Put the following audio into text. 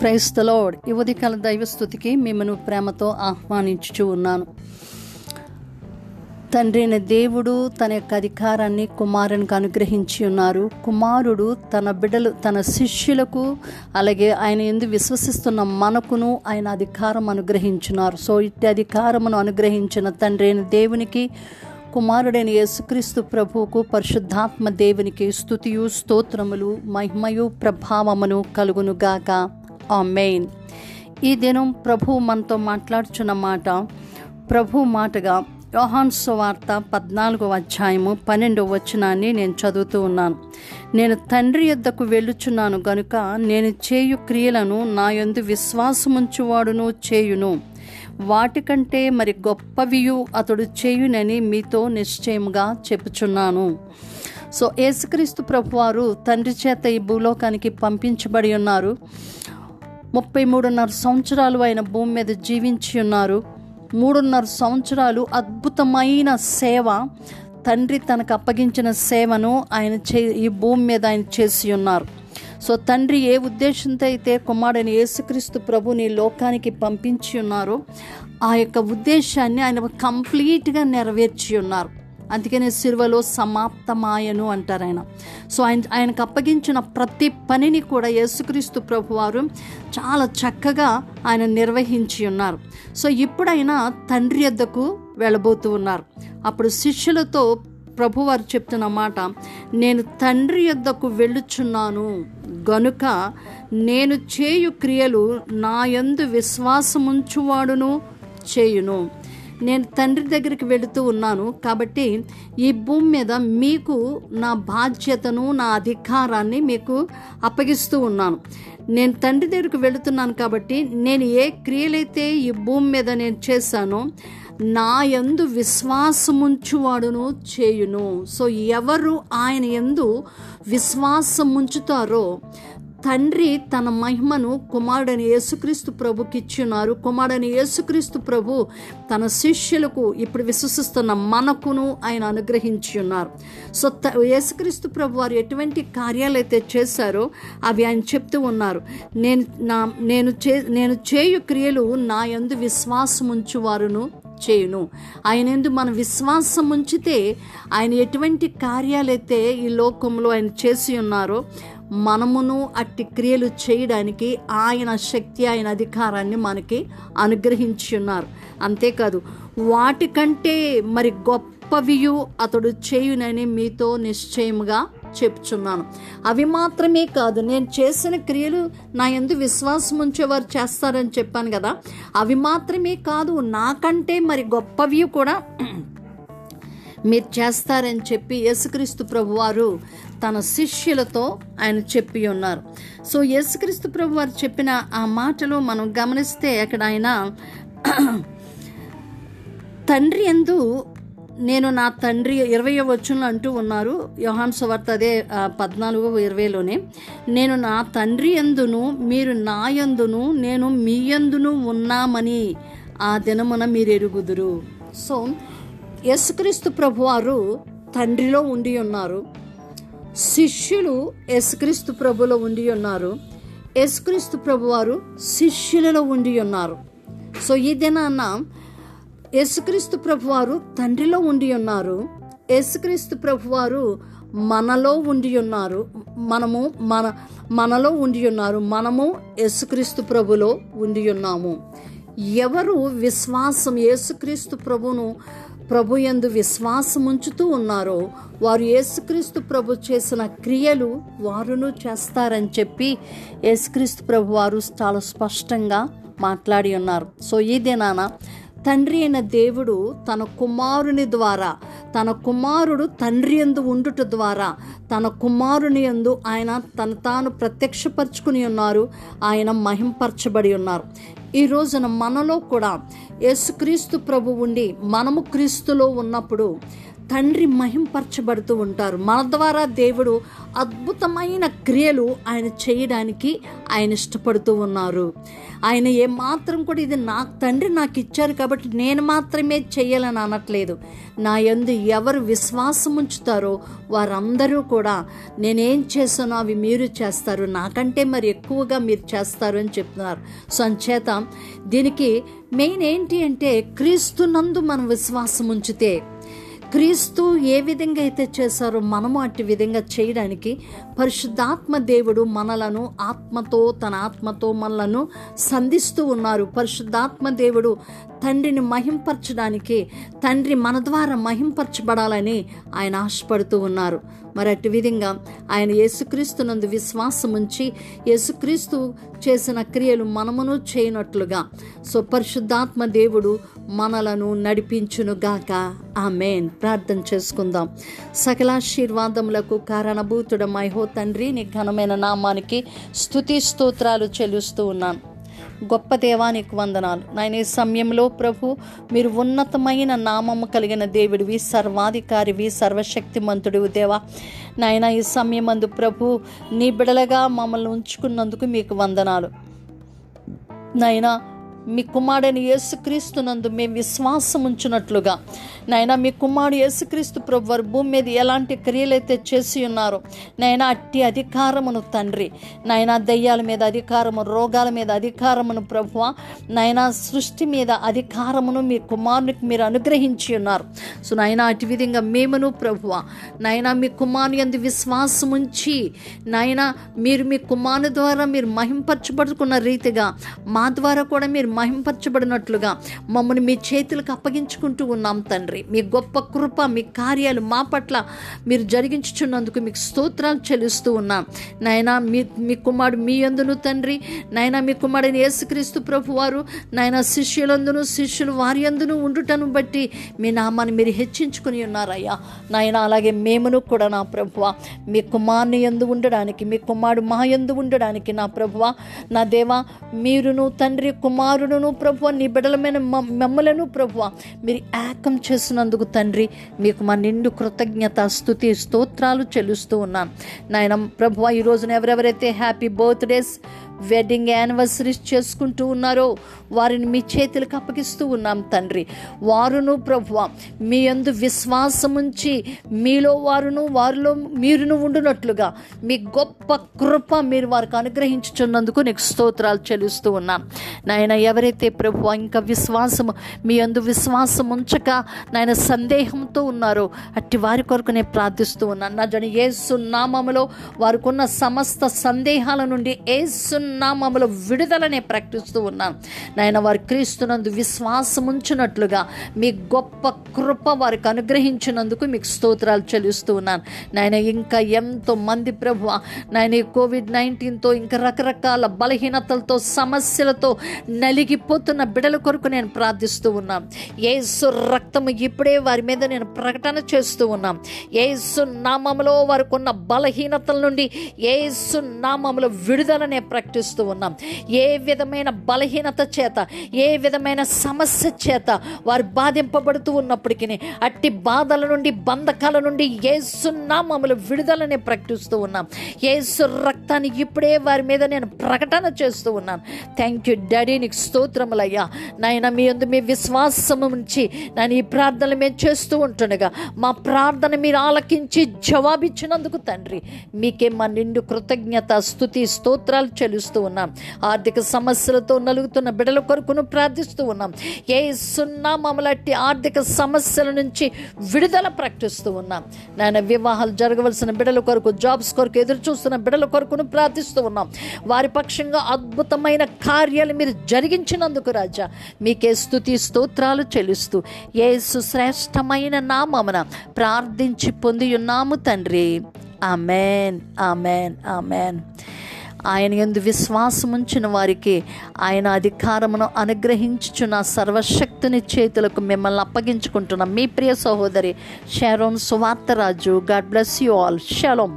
Price the lord ఈ ఉదయకాల దైవస్థుతికి మిమ్మను ప్రేమతో ఆహ్వానించుచు ఉన్నాను. తండ్రి దేవుడు తన యొక్క అధికారాన్ని కుమారునికి అనుగ్రహించి ఉన్నారు. కుమారుడు తన బిడ్డలు తన శిష్యులకు అలాగే ఆయన ఎందు విశ్వసిస్తున్న మనకును ఆయన అధికారం అనుగ్రహించున్నారు. సో ఇట్టి అధికారమును అనుగ్రహించిన తండ్రి దేవునికి కుమారుడైన యేసుక్రీస్తు ప్రభువుకు పరిశుద్ధాత్మ దేవునికి స్థుతియు స్తోత్రములు మహిమయు ప్రభావమును కలుగునుగాక. ఆ మెయిన్ ఈ దినం ప్రభు మనతో మాట్లాడుచున్న మాట ప్రభు మాటగా యోహాన్ సువార్త పద్నాలుగో అధ్యాయము పన్నెండో వచనాన్ని నేను చదువుతూ ఉన్నాను. నేను తండ్రి యొద్దకు వెళ్ళుచున్నాను గనుక నేను చేయు క్రియలను నా యందు విశ్వాసముంచువాడును చేయును. వాటికంటే మరి గొప్పవియు అతడు చేయునని మీతో నిశ్చయముగా చెప్పుచున్నాను. సో యేసుక్రీస్తు ప్రభువారు తండ్రి చేత ఈ భూలోకానికి పంపించబడి ఉన్నారు. ముప్పై మూడున్నర సంవత్సరాలు ఆయన భూమి మీద జీవించి ఉన్నారు. మూడున్నర సంవత్సరాలు అద్భుతమైన సేవ. తండ్రి తనకు అప్పగించిన సేవను ఆయన చే ఈ భూమి మీద ఆయన చేసి ఉన్నారు. సో తండ్రి ఏ ఉద్దేశంతో అయితే కుమారుని యేసుక్రీస్తు ప్రభుని లోకానికి పంపించి ఉన్నారో ఆ యొక్క ఉద్దేశాన్ని ఆయన కంప్లీట్గా నెరవేర్చి ఉన్నారు. అందుకనే సిరువలో సమాప్తమాయను అంటారు ఆయన. సో ఆయన ఆయనకు అప్పగించిన ప్రతి పనిని కూడా యేసుక్రీస్తు ప్రభువారు చాలా చక్కగా ఆయన నిర్వహించి ఉన్నారు. సో ఇప్పుడైనా తండ్రి వద్దకు వెళ్ళబోతూ ఉన్నారు. అప్పుడు శిష్యులతో ప్రభువారు చెప్తున్న మాట నేను తండ్రి యొద్దకు వెళ్ళుచున్నాను. గనుక నేను చేయు క్రియలు నా యందు విశ్వాసముంచువాడును చేయును. నేను తండ్రి దగ్గరికి వెళుతూ ఉన్నాను కాబట్టి ఈ భూమి మీద మీకు నా బాధ్యతను నా అధికారాన్ని మీకు అప్పగిస్తూ ఉన్నాను. నేను తండ్రి దగ్గరికి వెళుతున్నాను కాబట్టి నేను ఏ క్రియలైతే ఈ భూమి మీద నేను చేశానో నా ఎందు విశ్వాసముంచువాడును చేయును. సో ఎవరు ఆయన ఎందు విశ్వాసముంచుతారో తండ్రి తన మహిమను కుమారుడని యేసుక్రీస్తు ప్రభుకిచ్చున్నారు. కుమారుడని యేసుక్రీస్తు ప్రభు తన శిష్యులకు ఇప్పుడు విశ్వసిస్తున్న మనకును ఆయన అనుగ్రహించి ఉన్నారు సో యేసుక్రీస్తు ప్రభు వారు ఎటువంటి కార్యాలు అయితే చేశారో అవి ఆయన చెప్తూ ఉన్నారు. నేను నా నేను చే నేను చేయు క్రియలు నా యందు విశ్వాసం ఉంచువారును చేయును. ఆయన ఎందు మన విశ్వాసం ఉంచితే ఆయన ఎటువంటి కార్యాలైతే ఈ లోకంలో ఆయన చేసి ఉన్నారో మనమును అట్టి క్రియలు చేయడానికి ఆయన శక్తి ఆయన అధికారాన్ని మనకి అనుగ్రహించి ఉన్నారు. అంతేకాదు వాటికంటే మరి గొప్పవియు అతడు చేయునని మీతో నిశ్చయముగా చెప్తున్నాను అవి మాత్రమే కాదు నేను చేసిన క్రియలు నా ఎందు విశ్వాసం ఉంచేవారు చేస్తారని చెప్పాను కదా. అవి మాత్రమే కాదు నాకంటే మరి గొప్పవి కూడా మీరు చేస్తారని చెప్పి యేసుక్రీస్తు ప్రభువారు తన శిష్యులతో ఆయన చెప్పి ఉన్నారు. సో యేసుక్రీస్తు ప్రభువారు చెప్పిన ఆ మాటలు మనం గమనిస్తే అక్కడ ఆయన తండ్రి ఎందు నేను నా తండ్రి ఇరవై వచ్చును అంటూ ఉన్నారు. యోహాన్ సువార్త అదే పద్నాలుగు ఇరవైలోనే. నేను నా తండ్రి ఎందును మీరు నా యందును నేను మీ యందును ఉన్నామని ఆ దినమున మీరు ఎరుగుదురు. సో యేసుక్రీస్తు ప్రభువారు తండ్రిలో ఉండి ఉన్నారు. శిష్యులు యేసుక్రీస్తు ప్రభులో ఉండి ఉన్నారు. యేసుక్రీస్తు ప్రభువారు శిష్యులలో ఉండి ఉన్నారు. సో ఈ దినాన్న యేసుక్రీస్తు ప్రభువారు తండ్రిలో ఉండి ఉన్నారు. యేసుక్రీస్తు ప్రభువారు మనలో ఉండి ఉన్నారు. మనము మన మనలో ఉండి ఉన్నారు. మనము యేసుక్రీస్తు ప్రభులో ఉండి ఉన్నాము. ఎవరు విశ్వాసం యేసుక్రీస్తు ప్రభును ప్రభు విశ్వాసముంచుతూ విశ్వాసం ఉంచుతూ ఉన్నారో వారు యేసుక్రీస్తు ప్రభు చేసిన క్రియలు వారును చేస్తారని చెప్పి యేసుక్రీస్తు ప్రభు వారు చాలా స్పష్టంగా మాట్లాడి ఉన్నారు. సో ఈ దినాన తండ్రి అయిన దేవుడు తన కుమారుని ద్వారా తన కుమారుడు తండ్రి ఎందు ఉండుట ద్వారా తన కుమారుని ఎందు ఆయన తన తాను ప్రత్యక్షపరుచుకుని ఉన్నారు ఆయన మహింపరచబడి ఉన్నారు. ఈ రోజున మనలో కూడా యేసుక్రీస్తు ప్రభు ఉండి మనము క్రీస్తులో ఉన్నప్పుడు తండ్రి మహింపరచబడుతూ ఉంటారు. మన ద్వారా దేవుడు అద్భుతమైన క్రియలు ఆయన చేయడానికి ఆయన ఇష్టపడుతూ ఉన్నారు. ఆయన ఏమాత్రం కూడా ఇది నా తండ్రి నాకు ఇచ్చారు కాబట్టి నేను మాత్రమే చేయాలని అనట్లేదు. నా ఎందు ఎవరు విశ్వాసం ఉంచుతారో వారందరూ కూడా నేనేం చేశానో అవి మీరు చేస్తారు. నాకంటే మరి ఎక్కువగా మీరు చేస్తారు అని చెప్తున్నారు. సో అంచేత దీనికి మెయిన్ ఏంటి అంటే క్రీస్తునందు మనం విశ్వాసం ఉంచితే క్రీస్తు ఏ విధంగా అయితే చేశారో మనము అట్టి విధంగా చేయడానికి పరిశుద్ధాత్మ దేవుడు మనలను ఆత్మతో తన ఆత్మతో మనలను సంధిస్తూ ఉన్నారు. పరిశుద్ధాత్మ దేవుడు తండ్రిని మహింపరచడానికి తండ్రి మన ద్వారా మహింపరచబడాలని ఆయన ఆశపడుతూ ఉన్నారు. మరి అటు విధంగా ఆయన యేసుక్రీస్తునందు విశ్వాసం ఉంచి యేసుక్రీస్తు చేసిన క్రియలు మనమును చేయనట్లుగా సో పరిశుద్ధాత్మ దేవుడు మనలను నడిపించునుగాక. ఆమెన్. ప్రార్థన చేసుకుందాం. సకలాశీర్వాదములకు కారణభూతుడ మైహో తండ్రి నీ ఘనమైన నామానికి స్తుతి స్తోత్రాలు చెల్లిస్తూ ఉన్నాను. గొప్ప దేవానికి వందనాలు. నాయన ఈ సమయంలో ప్రభు మీరు ఉన్నతమైన నామము కలిగిన దేవుడివి సర్వాధికారివి సర్వశక్తిమంతుడివి దేవా. నాయన ఈ సమయమందు ప్రభు నీ బిడలగా మమ్మల్ని ఉంచుకున్నందుకు మీకు వందనాలు. నాయనా మీ కుమారుడని యేసుక్రీస్తునందు మేము విశ్వాసం ఉంచినట్లుగా నాయన మీ కుమారుడు యేసుక్రీస్తు ప్రభు వారు భూమి మీద ఎలాంటి క్రియలైతే చేసి ఉన్నారో నాయన అట్టి అధికారమును తండ్రి. నాయన దయ్యాల మీద అధికారము రోగాల మీద అధికారమును ప్రభువ. నాయన సృష్టి మీద అధికారమును మీ కుమారునికి మీరు అనుగ్రహించి ఉన్నారు. సో నాయన అటు విధంగా మేమును ప్రభువ. నాయన మీ కుమారుని అందు విశ్వాసం ఉంచి నాయన మీరు మీ కుమారుని ద్వారా మీరు మహింపరచబడుకున్న రీతిగా మా ద్వారా కూడా మీరు మహింపరచబడినట్లుగా మమ్మల్ని మీ చేతులకు అప్పగించుకుంటూ ఉన్నాం తండ్రి. మీ గొప్ప కృప మీ కార్యాలు మా పట్ల మీరు జరిగించుచున్నందుకు మీకు స్తోత్రాలు చెల్లిస్తూ ఉన్నాం. నాయనా మీ మీ కుమారుడు మీ అందును తండ్రి. నాయన మీ కుమారుడిని యేసుక్రీస్తు ప్రభు వారు నాయన శిష్యులందును శిష్యులు వారి అందును ఉండుటను బట్టి మీ నామాన్ని మీరు హెచ్చించుకుని ఉన్నారయ్యా. నాయన అలాగే మేమును కూడా నా ప్రభువ మీ కుమారుని ఎందు ఉండడానికి మీ కుమారుడు మా ఎందు ఉండడానికి నా ప్రభువ. నా దేవా మీరును తండ్రి కుమారు కుమారుడును ప్రభువ నీ బిడలమైన మ- మమ్మలను ప్రభువ మీరు ఏకం చేసినందుకు తండ్రి మీకు మా నిండు కృతజ్ఞత స్థుతి స్తోత్రాలు చెల్లిస్తూ ఉన్నాను నాయన ప్రభువ ఈ రోజున ఎవరెవరైతే హ్యాపీ బర్త్డేస్ వెడ్డింగ్ యానివర్సరీస్ చేసుకుంటూ ఉన్నారో వారిని మీ చేతులకు అప్పగిస్తూ ఉన్నాం తండ్రి. వారును ప్రభువ మీ యందు విశ్వాసముంచి మీలో వారును వారిలో మీరును ఉండునట్లుగా మీ గొప్ప కృప మీరు వారికి అనుగ్రహించుచున్నందుకు నీకు స్తోత్రాలు చెల్లిస్తూ ఉన్నాం. నాయన ఎవరైతే ప్రభువ ఇంకా విశ్వాసము మీ యందు విశ్వాసం ఉంచక నాయన సందేహంతో ఉన్నారో అట్టి వారి కొరకు నేను ప్రార్థిస్తూ ఉన్నాను. నా జన ఏసు నామములో వారికి ఉన్న సమస్త సందేహాల నుండి ఏసు నామములో విడుదలనే ప్రకటిస్తూ ఉన్నాను నాయన వారు క్రీస్తునందు విశ్వాసం ఉంచినట్లుగా మీ గొప్ప కృప వారికి అనుగ్రహించినందుకు మీకు స్తోత్రాలు చెల్లిస్తూ ఉన్నాను నాయన ఇంకా ఎంతో మంది ప్రభు నాయన ఈ కోవిడ్ నైన్టీన్తో ఇంకా రకరకాల బలహీనతలతో సమస్యలతో నలిగిపోతున్న బిడల కొరకు నేను ప్రార్థిస్తూ ఉన్నాను ఏసు రక్తము ఇప్పుడే వారి మీద నేను ప్రకటన చేస్తూ ఉన్నాం. ఏసు నామములో వారికి ఉన్న బలహీనతల నుండి ఏసు నామములో విడుదలనే ప్రకటిస్తూ ఉన్నాం. ఏ విధమైన బలహీనత చేత ఏ విధమైన సమస్య చేత వారు బాధింపబడుతూ ఉన్నప్పటికీ అట్టి బాధల నుండి బంధకాల నుండి ఏసు విడుదలని విడుదలనే ప్రకటిస్తూ ఉన్నాం. ఏసు రక్తాన్ని ఇప్పుడే వారి మీద నేను ప్రకటన చేస్తూ ఉన్నాను థ్యాంక్ యూ డాడీ నీకు స్తోత్రములయ్యా నాయన మీ అందు మీ విశ్వాసము ఉంచి నేను ఈ ప్రార్థనలు మేము చేస్తూ ఉంటుండగా మా ప్రార్థన మీరు ఆలకించి జవాబిచ్చినందుకు తండ్రి మీకే మా నిండు కృతజ్ఞత స్థుతి స్తోత్రాలు ప్రార్థిస్తూ ఉన్నాం. ఆర్థిక సమస్యలతో నలుగుతున్న బిడల కొరకును ప్రార్థిస్తూ ఉన్నాం. ఏ సున్నా మమలట్టి ఆర్థిక సమస్యల నుంచి విడుదల ప్రకటిస్తూ ఉన్నాం. నాయన వివాహాలు జరగవలసిన బిడల కొరకు జాబ్స్ కొరకు ఎదురు చూస్తున్న బిడల కొరకును ప్రార్థిస్తూ ఉన్నాం. వారి పక్షంగా అద్భుతమైన కార్యాలు మీరు జరిగించినందుకు రాజా మీకే స్థుతి స్తోత్రాలు చెల్లిస్తూ ఏ సుశ్రేష్టమైన నామమున ప్రార్థించి పొంది ఉన్నాము తండ్రి. Amen amen amen. ఆయన ఎందు విశ్వాసముంచిన వారికి ఆయన అధికారమును అనుగ్రహించుచున్న సర్వశక్తిని చేతులకు మిమ్మల్ని అప్పగించుకుంటున్న. మీ ప్రియ సహోదరి Sharon Suvartharaju God bless you all shalom